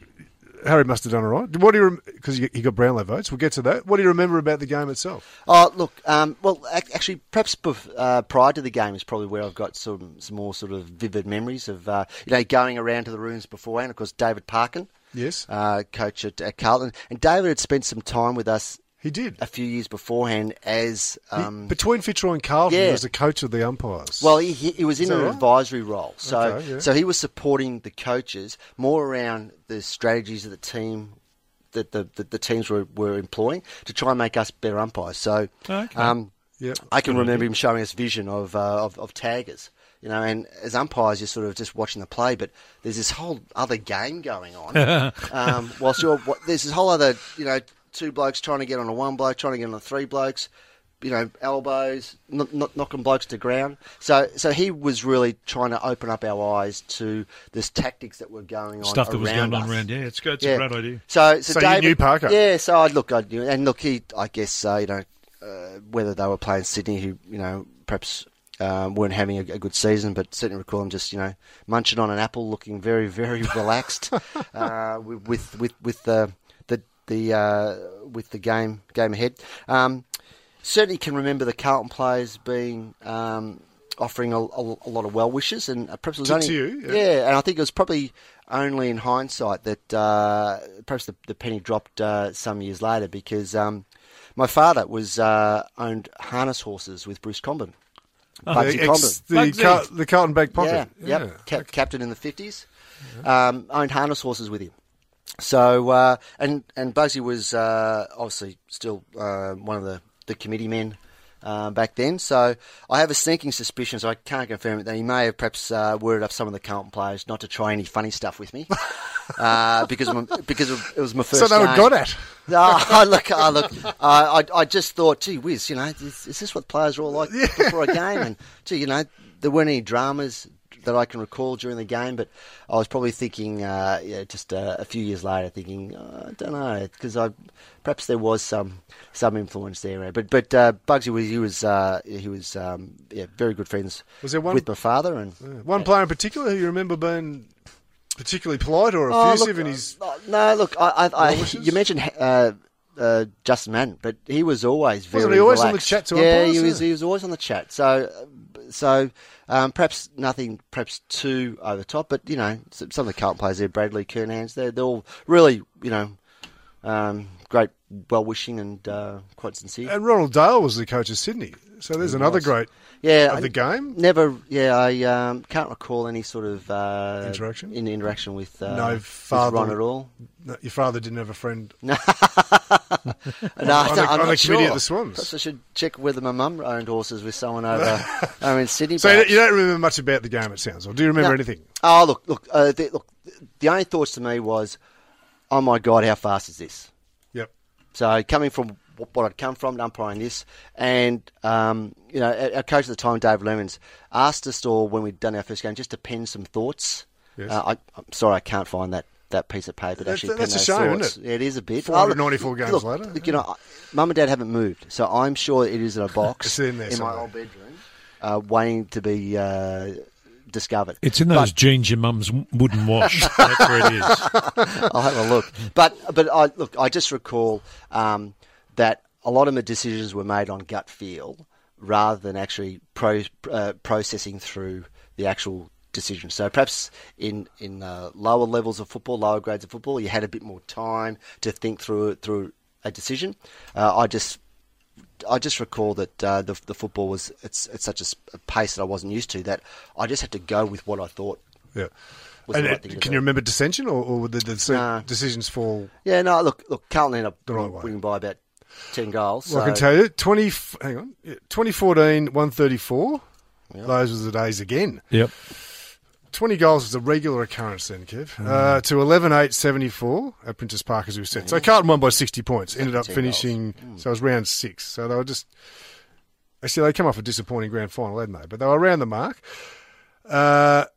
Harry must have done all right. What do you because he got Brownlow votes? We'll get to that. What do you remember about the game itself? Oh, look. Um, well, actually, perhaps bef- uh, prior to the game is probably where I've got some, some more sort of vivid memories of uh, you know going around to the rooms beforehand. Of course, David Parkin, Yes, uh, coach at, at Carlton, and David had spent some time with us he did. a few years beforehand as He- um, between Fitzroy and Carlton, yeah. he was the coach of the umpires. Well, he, he, he was in an right? advisory role, so Okay, yeah. so he was supporting the coaches more around the strategies of the team that the, the, the teams were, were employing to try and make us better umpires. So, Okay. um, Yeah. I can remember idea. him showing us vision of, uh, of of taggers. You know, and as umpires, you're sort of just watching the play, but there's this whole other game going on. [LAUGHS] um, whilst you're, there's this whole other, you know, two blokes trying to get on a one bloke, trying to get on a three blokes, you know, elbows, kn- kn- knocking blokes to ground. So, so he was really trying to open up our eyes to this tactics that were going on. Stuff that was around going on around. Yeah, it's good. It's Yeah. a great idea. So, so, So you David, knew Parkin? Yeah, so I look, I knew, and look, he, I guess, uh, you know, uh, whether they were playing Sydney, who you know perhaps um, weren't having a, a good season, but certainly recall him just you know munching on an apple, looking very, very [LAUGHS] relaxed [LAUGHS] uh, with with with the the the uh, with the game game ahead. Um, certainly can remember the Carlton players being. Um, Offering a, a, a lot of well wishes, and uh, perhaps it was To- only to you, yeah. yeah, and I think it was probably only in hindsight that uh, perhaps the, the penny dropped uh, some years later because um, my father was uh, owned harness horses with Bruce Comben. Bugsy the, ex- Comben. the, Car- the Carlton back Yeah, pocket. yep. Cap- captain in the fifties. Um, owned harness horses with him. So uh, and and Bugsy was uh, obviously still uh, one of the the committee men. Uh, back then, so I have a sneaking suspicion, so I can't confirm it, that he may have perhaps uh, worded up some of the Carlton players not to try any funny stuff with me, [LAUGHS] uh, because my, because it was my first. So they were got at. Oh, look, oh, look. I, I just thought, gee whiz, you know, is, is this what players are all like [LAUGHS] before a game? And gee, you know, there weren't any dramas that I can recall during the game, but I was probably thinking, uh, yeah, just uh, a few years later, thinking, oh, I don't know, because I perhaps there was some some influence there. But but uh, Bugsy was he was uh, he was um, yeah very good friends Was there one- with my father and. One player in particular who you remember being particularly polite or Oh, effusive look, in his. uh, no, look, I, I, I, you mentioned uh, uh, Justin Madden, but he was always very. Wasn't he always on the chat to Yeah, he was. He was always on the chat. So, so um, perhaps nothing, perhaps too over the top, but you know, some, of the current players there, Bradley Kernahans, they're, they're all really, you know, um, great, well wishing and uh, quite sincere. And Ronald Dale was the coach of Sydney. So there's another was. great yeah, of the game. Never, yeah, I um, can't recall any sort of uh, Interaction? in interaction with uh, No with father- Ron at all. No, your father didn't have a friend. [LAUGHS] No, On the- don't- I'm on the not committee sure. at the Swans. Perhaps I should check whether my mum owned horses with someone over, [LAUGHS] over in Sydney. So perhaps. you don't remember much about the game, it sounds, or do you remember No. anything? Oh, look, look, uh, the, look. The only thoughts to me was, oh my god, how fast is this? Yep. So coming from wh- what I'd come from, umpiring this, and um, you know, our our coach at the time, Dave Lemons, asked us all when we'd done our first game just to pen some thoughts. Yes. Uh, I, I'm sorry, I can't find that. That piece of paper to That's- actually pen that's a those shame, isn't it? Yeah, it is a bit. 494 Oh, look, games look, later, Look, you know, I- mum and dad haven't moved, so I'm sure it is in a [LAUGHS] box It's in there my old bedroom, uh, waiting to be uh, discovered. It's in those jeans your mum's wouldn't wash. [LAUGHS] That's where it is. I'll have a look. But but I look. I just recall um, that a lot of the decisions were made on gut feel rather than actually pro, uh, processing through the actual decision. So perhaps in in uh, lower levels of football, lower grades of football, you had a bit more time to think through through a decision. Uh, I just I just recall that uh, the the football was it's it's such a, pace that I wasn't used to that I just had to go with what I thought. Yeah. Was And the right uh, can do. you remember dissension, or, or did the deci- Nah. decisions fall? Yeah, no, look, look, Carlton ended up The right way. winning by about ten goals. Well, I can tell you, twenty. Hang on, yeah, 2014, 134. Yeah. Those were the days again. Yep. 20 goals was a regular occurrence then, Kev. Uh, to 11 8 74 at Princes Park, as we said. So Carlton won by 60 points. Ended up 10 finishing, so it was round six. So they were just. Actually, they come off a disappointing grand final, hadn't they? But they were around the mark. Uh, it was-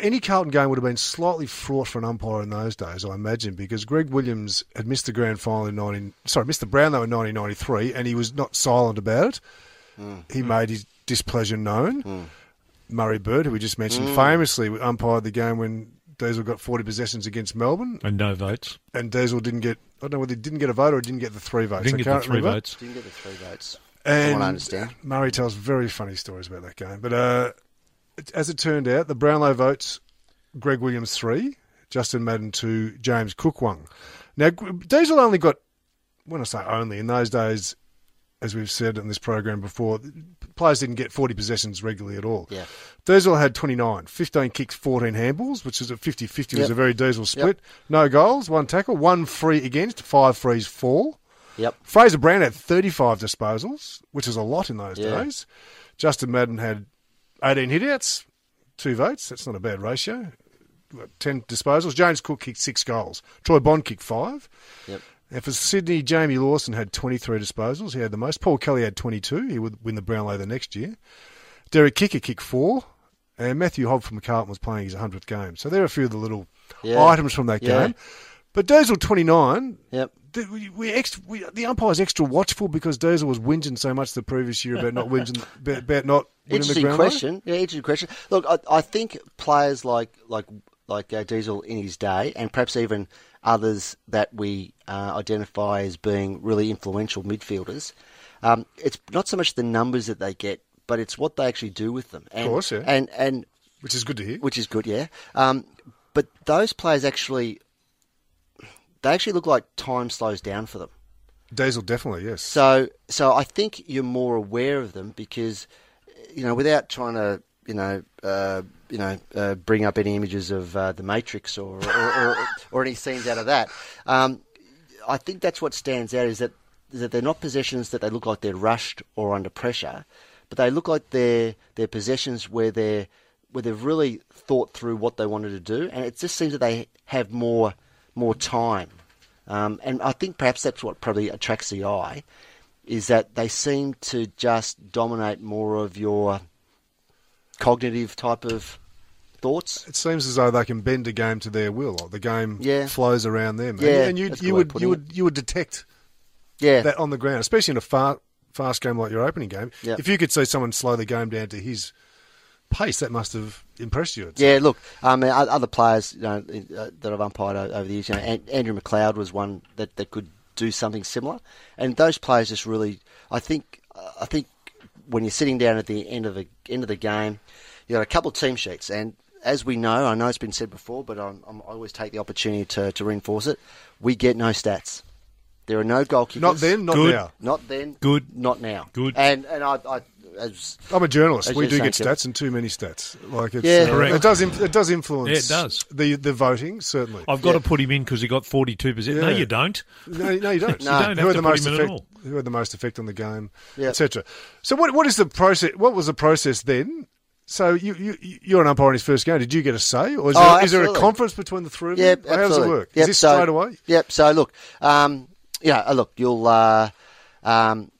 any Carlton game would have been slightly fraught for an umpire in those days, I imagine, because Greg Williams had missed the grand final in 19. Sorry, missed the Brownlow in 1993, and he was not silent about it. Mm. He mm. made his displeasure known. Mm. Murray Bird, who we just mentioned, famously umpired the game when Diesel got 40 possessions against Melbourne, And no votes. and Diesel didn't get, I don't know whether he didn't get a vote or didn't get the three votes. Didn't I get the can't three remember. votes. Didn't get the three votes. And From I understand. Murray tells very funny stories about that game. But uh, it- as it turned out, the Brownlow votes Greg Williams three, Justin Madden two, James Cook one. Now, Diesel only got, when I say only, in those days, as we've said in this program before, players didn't get 40 possessions regularly at all. Yeah. Diesel had 29, 15 kicks, 14 handballs, which is a 50 50 was a very Diesel split. No goals, one tackle, one free against, five frees, four. Yep. Fraser Brown had 35 disposals, which is a lot in those Yeah. days. Justin Madden had 18 hitouts, two votes. That's not a bad ratio. 10 disposals. James Cook kicked six goals. Troy Bond kicked five. Yep. And for Sydney, Jamie Lawson had 23 disposals. He had the most. Paul Kelly had 22. He would win the Brownlow the next year. Derek Kickett kicked four. And Matthew Hogg from Carlton was playing his 100th game. So there are a few of the little Yeah. items from that Yeah. game. But Diesel 29, Yep. the, we, we extra, we, the umpire's extra watchful because Diesel was whinging so much the previous year about not whinging, [LAUGHS] about, about not winning Interesting ground question. Yeah, interesting question. Look, I, I think players like like like uh, Diesel in his day, and perhaps even others that we uh, identify as being really influential midfielders, um, it's not so much the numbers that they get, but it's what they actually do with them. And, course, yeah. And and which is good to hear. which is good, yeah. Um, but those players actually, they actually look like time slows down for them. Diesel definitely, yes. So, so I think you're more aware of them because, you know, without trying to, you know, uh, you know, uh, bring up any images of uh, the Matrix or or, or or any scenes out of that. Um, I think that's what stands out is that is that they're not possessions that they look like they're rushed or under pressure, but they look like they're they're possessions where they're where they've really thought through what they wanted to do, and it just seems that they have more more time. Um, and I think perhaps that's what probably attracts the eye, is that they seem to just dominate more of your cognitive type of thoughts. it seems as though they can bend a game to their will. The game Yeah. flows around them. Yeah, and you you would you it. would you would detect Yeah, that on the ground, especially in a far, fast game like your opening game. Yep. If you could see someone slow the game down to his pace, that must have impressed you. Yeah, look, um, o- other players you know, uh, that I've umpired over the years, you know, Andrew McLeod was one that, that could do something similar, and those players just really, I think, uh, I think when you're sitting down at the end of the end of the game, you've got a couple of team sheets, and as we know, I know it's been said before, but I'm, I'm, I always take the opportunity to, to reinforce it. We get no stats. There are no goalkeepers. Not then, not Good. now. Not then. Good. Not now. Good. And and I, I as I'm a journalist. As we do get stats and too many stats. Like it's, Yeah. uh, Correct. it does. Inf- it does influence. Yeah, it does. the the voting certainly. I've got Yeah. to put him in because he got 42%. No, you don't. No, no, you don't. No. [LAUGHS] You don't who had to the put most him in at effect? all. Who had the most effect on the game, Yeah. etc. So, what what is the process? What was the process then? So, you you you're an umpire in his first game. Did you get a say, or is, Oh, there, is there a conference between the three of Yep, you? Or How does it work? Yep, is this so- straight away? Yep. So look, um, yeah, uh, look, you'll, uh, um,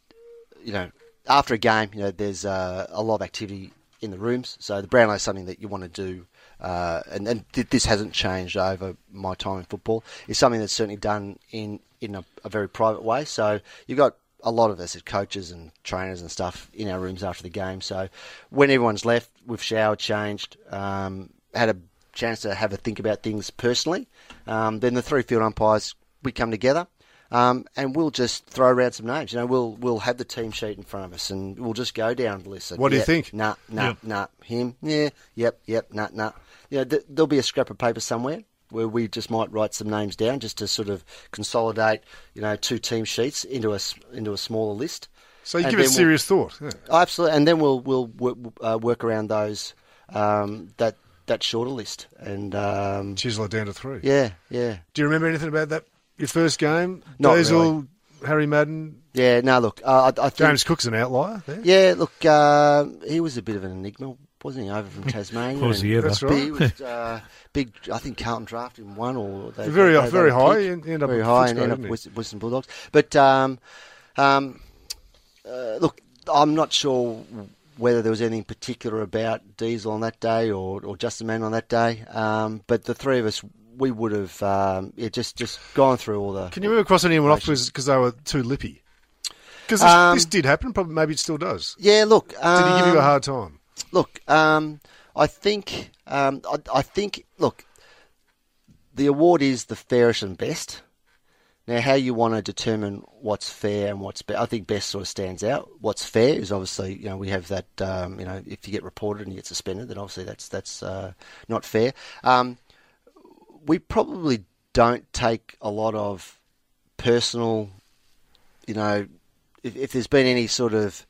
you know, after a game, you know, there's uh, a lot of activity in the rooms. So the Brownlow is something that you want to do, uh, and, and th- this hasn't changed over my time in football. It's something that's certainly done in in a, a very private way. So you've got a lot of us as coaches and trainers and stuff in our rooms after the game. So when everyone's left, we've showered, changed, um, had a chance to have a think about things personally. Um, then the three field umpires we come together. Um, and we'll just throw around some names. You know, we'll we'll have the team sheet in front of us, and we'll just go down the list. What do you think? Nah, nah, Yeah. nah. Him? Yeah. Yep. Yep. Nah, nah. You know, th- there'll be a scrap of paper somewhere where we just might write some names down just to sort of consolidate. You know, two team sheets into a into a smaller list. So you And give it then we'll- serious thought. Yeah. Absolutely, and then we'll we'll work, uh, work around those um, that that shorter list, and um, Chisel it down to three. yeah, yeah, Do you remember anything about that? Your first game? Not Diesel, Harry Madden, yeah. No, look, uh, I, I think James Cook's an outlier there. Yeah, look, uh, he was a bit of an enigma, wasn't he, over from [LAUGHS] Tasmania? Was he ever? That's right. He was uh, big. I think Carlton drafted him one or they, Very- they- they very high, ended up very high and ended up with Western Bulldogs. But um, um, uh, look, I'm not sure whether there was anything particular about Diesel on that day or, or Justin Madden on that day. Um, but the three of us, we would have um, yeah, just just gone through all the. Can you remember crossing anyone off because they were too lippy? Because this, Um, this did happen. Probably, maybe it still does. Yeah, look. Did he give you a um, hard time? Look, um, I think, um, I, I think, look, the award is the fairest and best. Now, how you want to determine what's fair and what's best, I think best sort of stands out. What's fair is obviously, you know, we have that, um, you know, if you get reported and you get suspended, then obviously that's that's uh, not fair. Um, we probably don't take a lot of personal, you know, if, if there's been any sort of,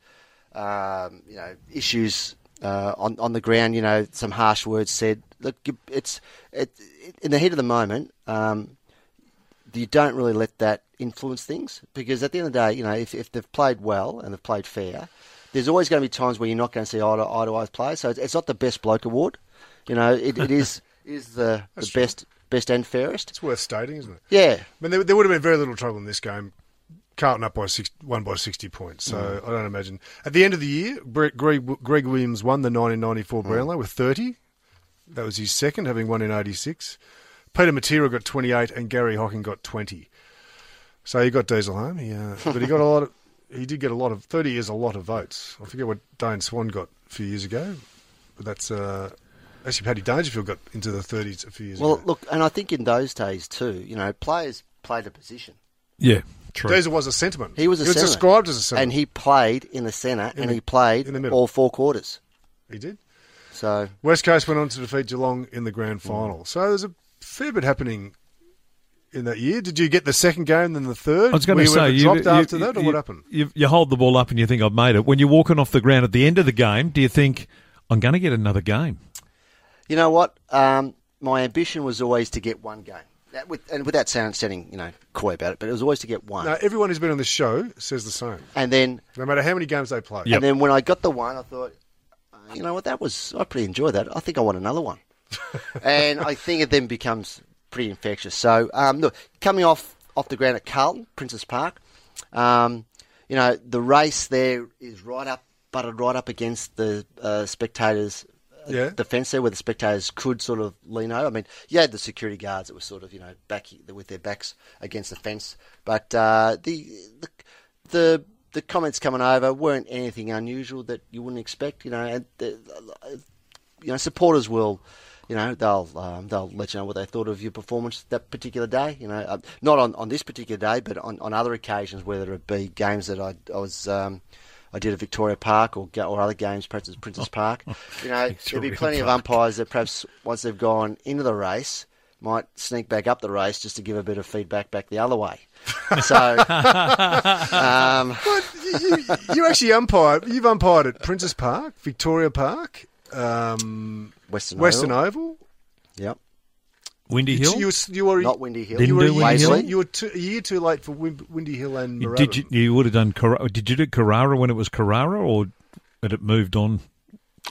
um, you know, issues uh, on on the ground, you know, some harsh words said. Look, it's it, in the heat of the moment. Um, you don't really let that influence things because at the end of the day, you know, if, if they've played well and they've played fair, there's always going to be times where you're not going to see eye to eye, to eye players. So it's, it's not the best bloke award. You know, it, it is is the, the best best and fairest. It's worth stating, isn't it? Yeah, I mean, there, there would have been very little trouble in this game. Carlton up by six, won by 60 points. So I don't imagine. At the end of the year, Greg, Greg Williams won the 1994 Brownlow with 30. That was his second, having won in 86. Peter Matera got 28 and Garry Hocking got 20. So he got Diesel home. He, uh, but he got a lot of. He did get a lot of. 30 is a lot of votes. I forget what Dane Swan got a few years ago. But that's. Uh, actually, Paddy Dangerfield got into the 30s a few years well, ago. Well, look, and I think in those days too, you know, players played a position. Yeah, true. Diesel was a centreman. He was a he was centre. described as a centreman. and he played in the centre, and the- he played in the middle. all four quarters. he did. So West Coast went on to defeat Geelong in the grand final. So there's a fair bit happening in that year. Did you get the second game, then the third? I was going to you say, ever you, dropped you- after that, or you- what happened? You, you hold the ball up and you think I've made it. When you're walking off the ground at the end of the game, do you think I'm going to get another game? You know what? Um, my ambition was always to get one game. That with, and without sound, sounding you know coy about it, but it was always to get one. No, everyone who's been on this show says the same. And then No matter how many games they play. Yep. and then when I got the one, I thought, uh, you know what? That was I pretty enjoyed that. I think I want another one. [LAUGHS] and I think it then becomes pretty infectious. So um, look, coming off off the ground at Carlton, Princes Park, um, you know the race there is right up, butted right up against the uh, spectators. Yeah. The fence there, where the spectators could sort of lean over. I mean, you had the security guards that were sort of, you know, back with their backs against the fence, but uh, the, the the the comments coming over weren't anything unusual that you wouldn't expect. You know, and the, you know, supporters will, you know, they'll um, they'll let you know what they thought of your performance that particular day. You know, uh, not on, on this particular day, but on, on other occasions, whether it be games that I, I was. Um, I did at Victoria Park or or other games, perhaps at Princes Park. [LAUGHS] You know, there'll be plenty of umpires that perhaps once they've gone into the race might sneak back up the race just to give a bit of feedback back the other way. So, [LAUGHS] um, you, you, you actually umpired. You've umpired at Princes Park, Victoria Park, um, Western Western Oval. Oval. Yep. Windy Hill? you, were, you were Not Windy Hill. Didn't you were, do Windy Hill? you were two, a year too late for Windy Hill and You- did you, you would have done Carrara, did you do Carrara when it was Carrara or had it moved on?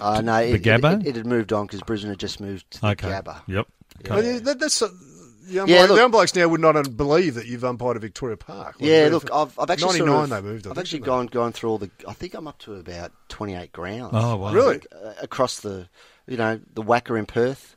Uh, no, the it, it, Gabba? it, it had moved on because Brisbane had just moved to the Okay. Gabba. Yep. Well, yeah, that, that's uh, the, umpire, Yeah, look- the umpires now would not believe that you've umpired at Victoria Park. Yeah, look, I've, I've actually ninety nine sort of, they moved. I I've actually gone gone through all the. I think I'm up to about 28 grounds. Oh, wow. Really? think, uh, across the, you know, the WACA in Perth.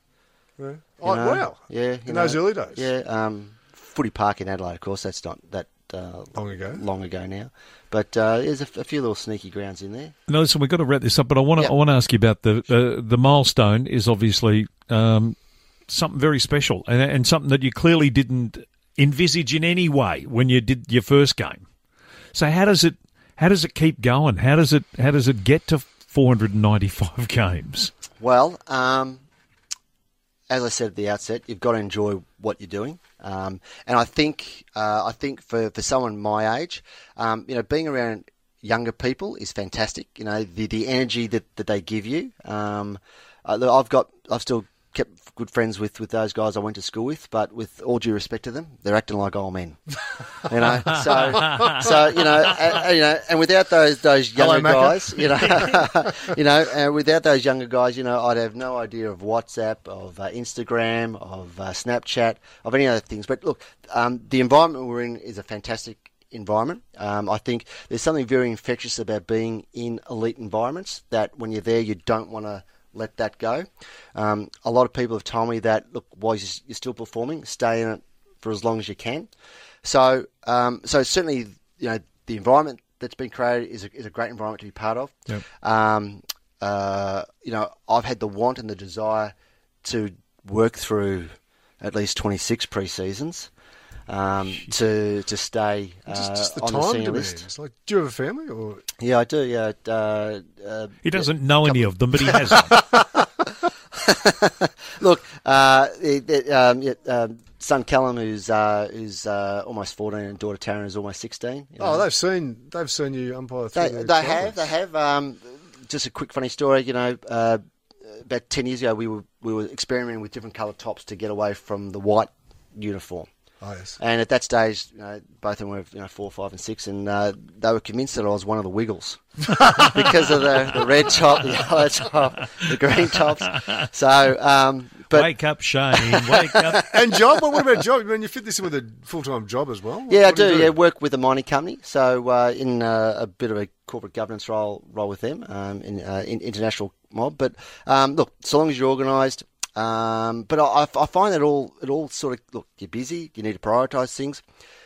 Yeah. You Oh know. wow! Yeah, you in know. those early days. Yeah, um, Footy Park in Adelaide, of course. That's not that uh, Long ago. long ago now, but uh, there's a, f- a few little sneaky grounds in there. No, listen, we've got to wrap this up, but I want to Yep. I want to ask you about the uh, the milestone is obviously um, something very special and, and something that you clearly didn't envisage in any way when you did your first game. So how does it how does it keep going? How does it how does it get to 495 [LAUGHS] games? Well, um, as I said at the outset, you've got to enjoy what you're doing. Um, and I think uh, I think for, for someone my age, um, you know, being around younger people is fantastic. You know, the the energy that, that they give you. Um, I've got I've still kept good friends with, with those guys I went to school with, but with all due respect to them, they're acting like old men. [LAUGHS] You know, so so you know, uh, you know, and without those those younger Hello, guys, you know, [LAUGHS] [LAUGHS] you know, uh, without those younger guys, you know, I'd have no idea of WhatsApp, of uh, Instagram, of uh, Snapchat, of any other things. But look, um, the environment we're in is a fantastic environment. Um, I think there's something very infectious about being in elite environments that when you're there, you don't want to let that go. Um, a lot of people have told me that look, while you're still performing, stay in it for as long as you can. So, um, so certainly, you know, the environment that's been created is a, is a great environment to be part of. Yep. Um, uh, you know, I've had the want and the desire to work through at least 26 pre-seasons um, to to stay uh, Just, just the on the time senior list. It's like, do you have a family or? Yeah, I do. Yeah, uh, uh, He doesn't know any of them, but he [LAUGHS] has them. [LAUGHS] Look, uh, it, it, um, yeah, um, son Callum, who's uh, who's uh, almost fourteen, and daughter Taryn is almost sixteen. you Oh, they've seen they've seen you umpire through they they have they have. Um, just a quick funny story. You know, uh, about ten years ago, we were we were experimenting with different colour tops to get away from the white uniform. Oh yes. And at that stage, you know, both of them were you know four, five, and six, and uh, they were convinced that I was one of the Wiggles [LAUGHS] because of the, the red top, the yellow [LAUGHS] top, the green tops. So, um, but wake up, Shane. Wake up. [LAUGHS] And job? Well, what about job? I mean, you fit this in with a full time job as well. Yeah, I What do. Yeah, work with a mining company, so uh, in uh, a bit of a corporate governance role role with them um, in, uh, in international mob. But um, look, so long as you're organised. Um, but I, I find that all it all sort of look you're busy, you need to prioritise things.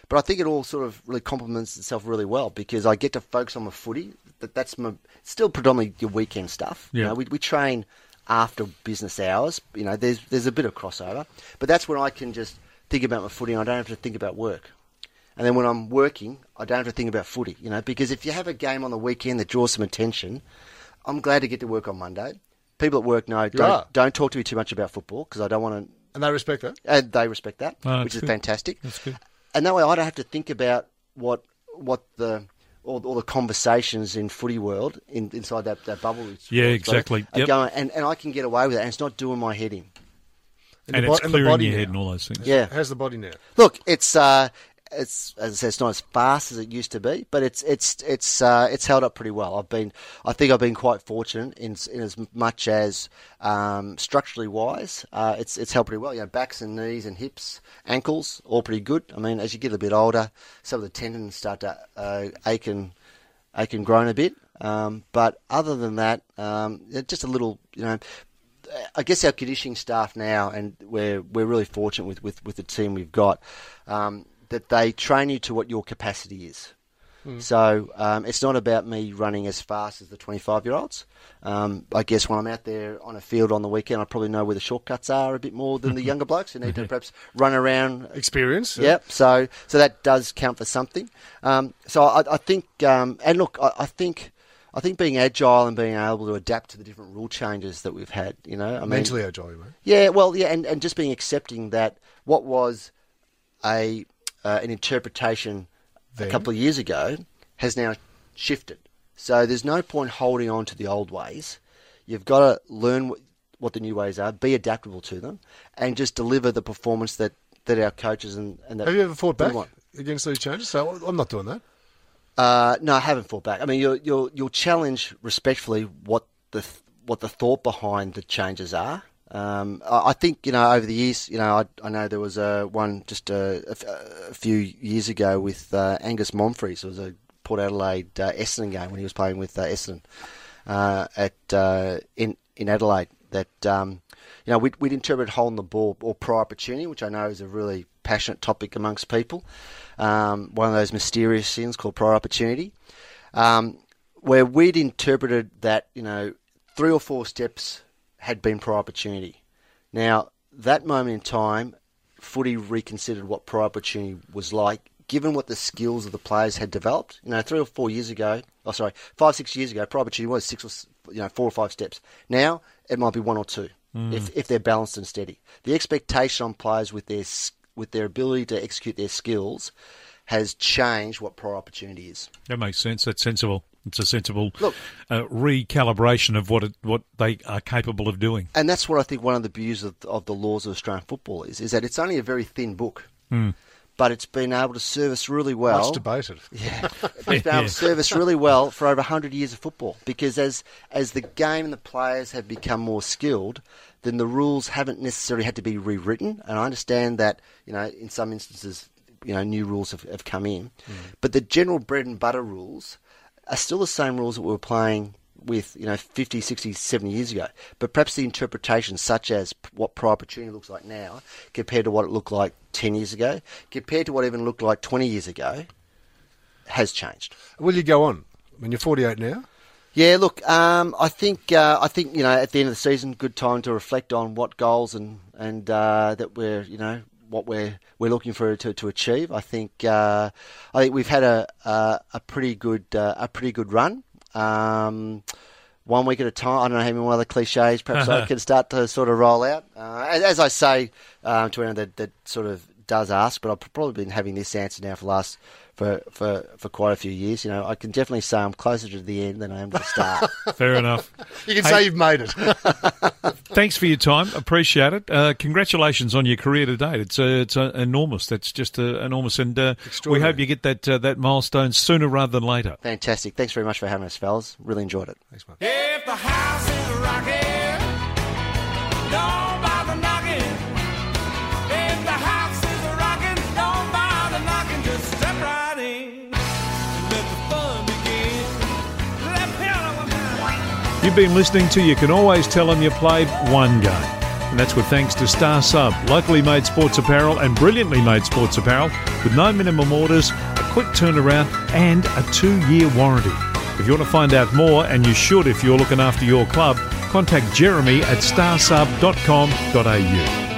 But I think it all sort of really complements itself really well because I get to focus on my footy. That that's my still predominantly your weekend stuff. You Yeah. know, we we train after business hours. You know, there's there's a bit of crossover, but that's when I can just think about my footy and I don't have to think about work. And then when I'm working, I don't have to think about footy, you know, because if you have a game on the weekend that draws some attention, I'm glad to get to work on Monday. People at work know don't don't talk to me too much about football because I don't want to. And they respect that. And they respect that, Oh, which is good. fantastic. That's good. And that way, I don't have to think about what what the all, all the conversations in footy world in, inside that, that bubble. is- Yeah, exactly. Yep. going, and, and I can get away with it, and it's not doing my head in. And the it's bo- and the clearing body your head now. and all those things. Yeah. How's the body now? Look, it's uh, it's as I said, it's not as fast as it used to be, but it's it's it's uh, it's held up pretty well. I've been, I think, I've been quite fortunate in, in as much as um, structurally wise, uh, it's it's held pretty well. You know, backs and knees and hips, ankles, all pretty good. I mean, as you get a bit older, some of the tendons start to uh, ache and ache and groan a bit. Um, but other than that, um, just a little, you know. I guess our conditioning staff now, and we're we're really fortunate with, with, with the team we've got, um, that they train you to what your capacity is. So um, it's not about me running as fast as the 25 year olds. Um, I guess when I'm out there on a field on the weekend, I probably know where the shortcuts are a bit more than the [LAUGHS] younger blokes who need to perhaps run around Experience. Yep. So so that does count for something. Um, so I, I think, um, and look, I, I think. I think being agile and being able to adapt to the different rule changes that we've had, you know, I mean, Mentally agile, you mean? yeah, well, yeah, and, and just being accepting that what was a uh, an interpretation Then? a couple of years ago has now shifted. So there's no point holding on to the old ways. You've got to learn what, what the new ways are, be adaptable to them, and just deliver the performance that, that our coaches and, and that Have you ever fought back want. against these changes? So I'm not doing that. Uh, no, I haven't fought back. I mean, you'll you'll you'll challenge respectfully what the th- what the thought behind the changes are. Um, I, think you know over the years, you know, I, I know there was a one just a few years ago with uh, Angus Monfries. It was a Port Adelaide uh, Essendon game when he was playing with uh, Essendon uh, at uh, in in Adelaide. That um, you know we'd, we'd interpret holding the ball or prior opportunity, which I know is a really passionate topic amongst people. Um, one of those mysterious things called prior opportunity, um, where we'd interpreted that you know three or four steps had been prior opportunity. Now that moment in time, footy reconsidered what prior opportunity was like, given what the skills of the players had developed. You know, three or four years ago, oh sorry, five six years ago, prior opportunity was six or you know four or five steps. Now it might be one or two mm. if if they're balanced and steady. The expectation on players with their with their ability to execute their skills has changed what prior opportunity is. That makes sense. That's sensible. It's a sensible Look- uh, recalibration of what it, what they are capable of doing. and that's what I think one of the beauties of, of the laws of Australian football is, is that it's only a very thin book, but it's been able to service really well. Much debated. [LAUGHS] Yeah, it's been able to [LAUGHS] service really well for over 100 years of football because as as the game and the players have become more skilled, then the rules haven't necessarily had to be rewritten. And I understand that you know in some instances, you know, new rules have, have come in, but the general bread and butter rules are still the same rules that we were playing with, you know, 50, 60, 70 years ago. But perhaps the interpretation, such as what pro opportunity looks like now, compared to what it looked like 10 years ago, compared to what it even looked like 20 years ago, has changed. Will you go on? I mean, you're 48 now. Yeah, look, um, I think uh, I think you know at the end of the season, good time to reflect on what goals and and uh, that we're you know what we're we're looking for to, to achieve. I think uh, I think we've had a a, a pretty good uh, a pretty good run. Um, one week at a time. I don't know how many other cliches perhaps I [LAUGHS] can start to sort of roll out. Uh, as, as I say um, to anyone that, that sort of does ask, but I've probably been having this answer now for the last for, for, for quite a few years. You know, I can definitely say I'm closer to the end than I am to the start. [LAUGHS] Fair enough. [LAUGHS] You can Hey- say you've made it. [LAUGHS] Thanks for your time. Appreciate it. Uh, congratulations on your career to date. It's uh, it's uh, enormous. That's just uh, enormous, and uh, we hope you get that uh, that milestone sooner rather than later. Fantastic. Thanks very much for having us, fellas. Really enjoyed it. Thanks, mate. You've been listening to You Can Always Tell Them You Played One Game. And that's with thanks to Star Sub, locally made sports apparel and brilliantly made sports apparel with no minimum orders, a quick turnaround, and a two year warranty. If you want to find out more, and you should if you're looking after your club, contact Jeremy at starsub.com.au.